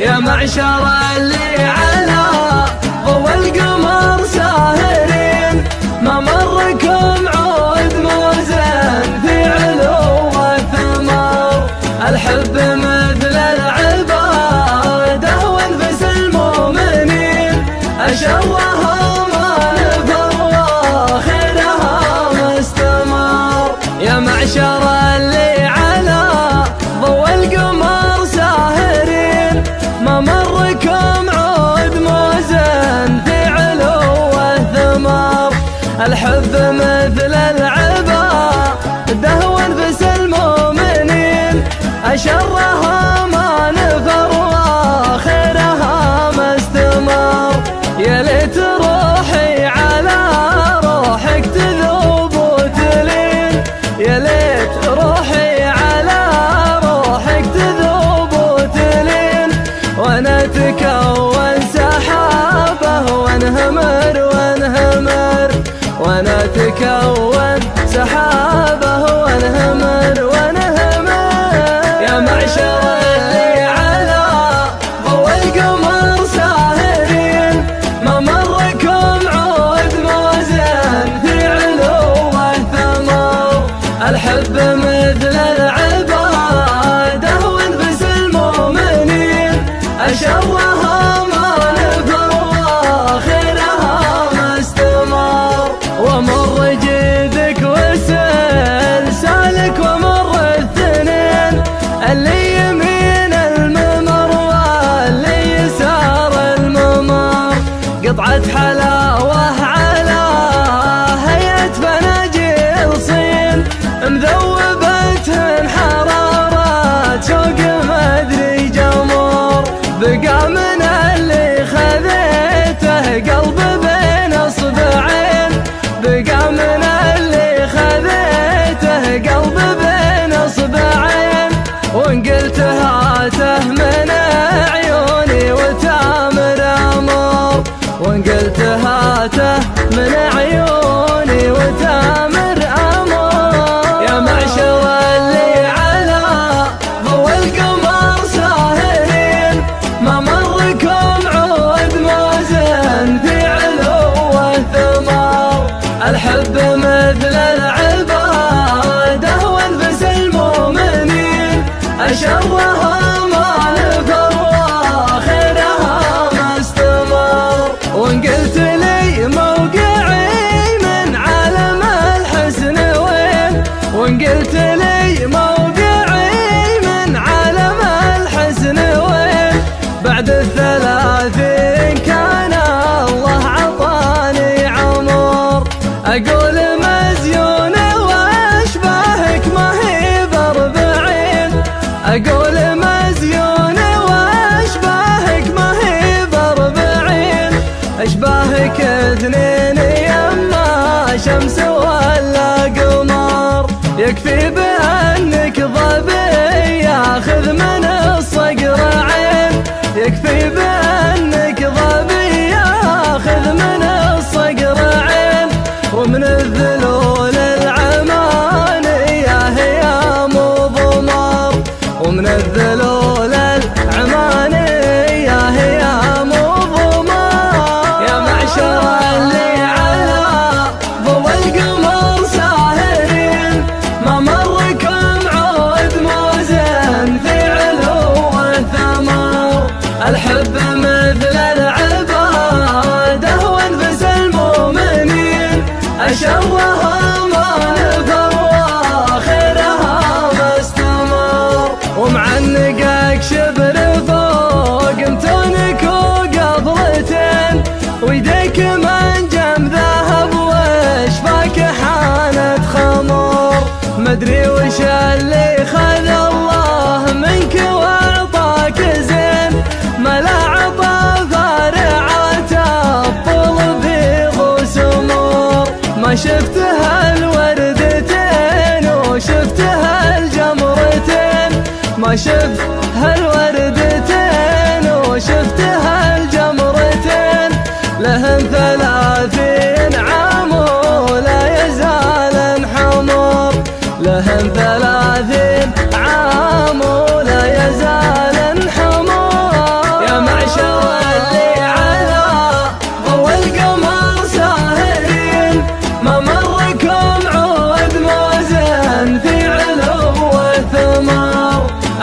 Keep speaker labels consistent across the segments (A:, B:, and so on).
A: يا معشر اللي على ضوء القمر ساهرين ما مركم عمر 想我。معشر قطعة حلاوة على هيئة بناجيل صين مذوبة حرارة شوق مدري جمر بقى من اللي خذيته قلب بين أصبعين بقى من تهاته من عيون ثلاثين كان الله عطاني عمر. أقول مزيون وأشباهك ما هي بأربعين أقول مزيون وأشباهك ما هي بأربعين أشباهك اثنين يما شمس ولا قمر. يكفي شوها ما نفر واخرها ما استمر ومعنقك شبر فوق متونك وقبلتين ويديك ما I should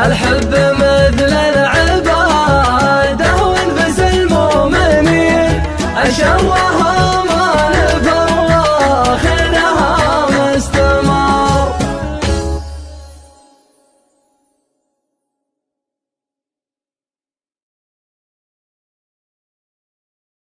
A: الحب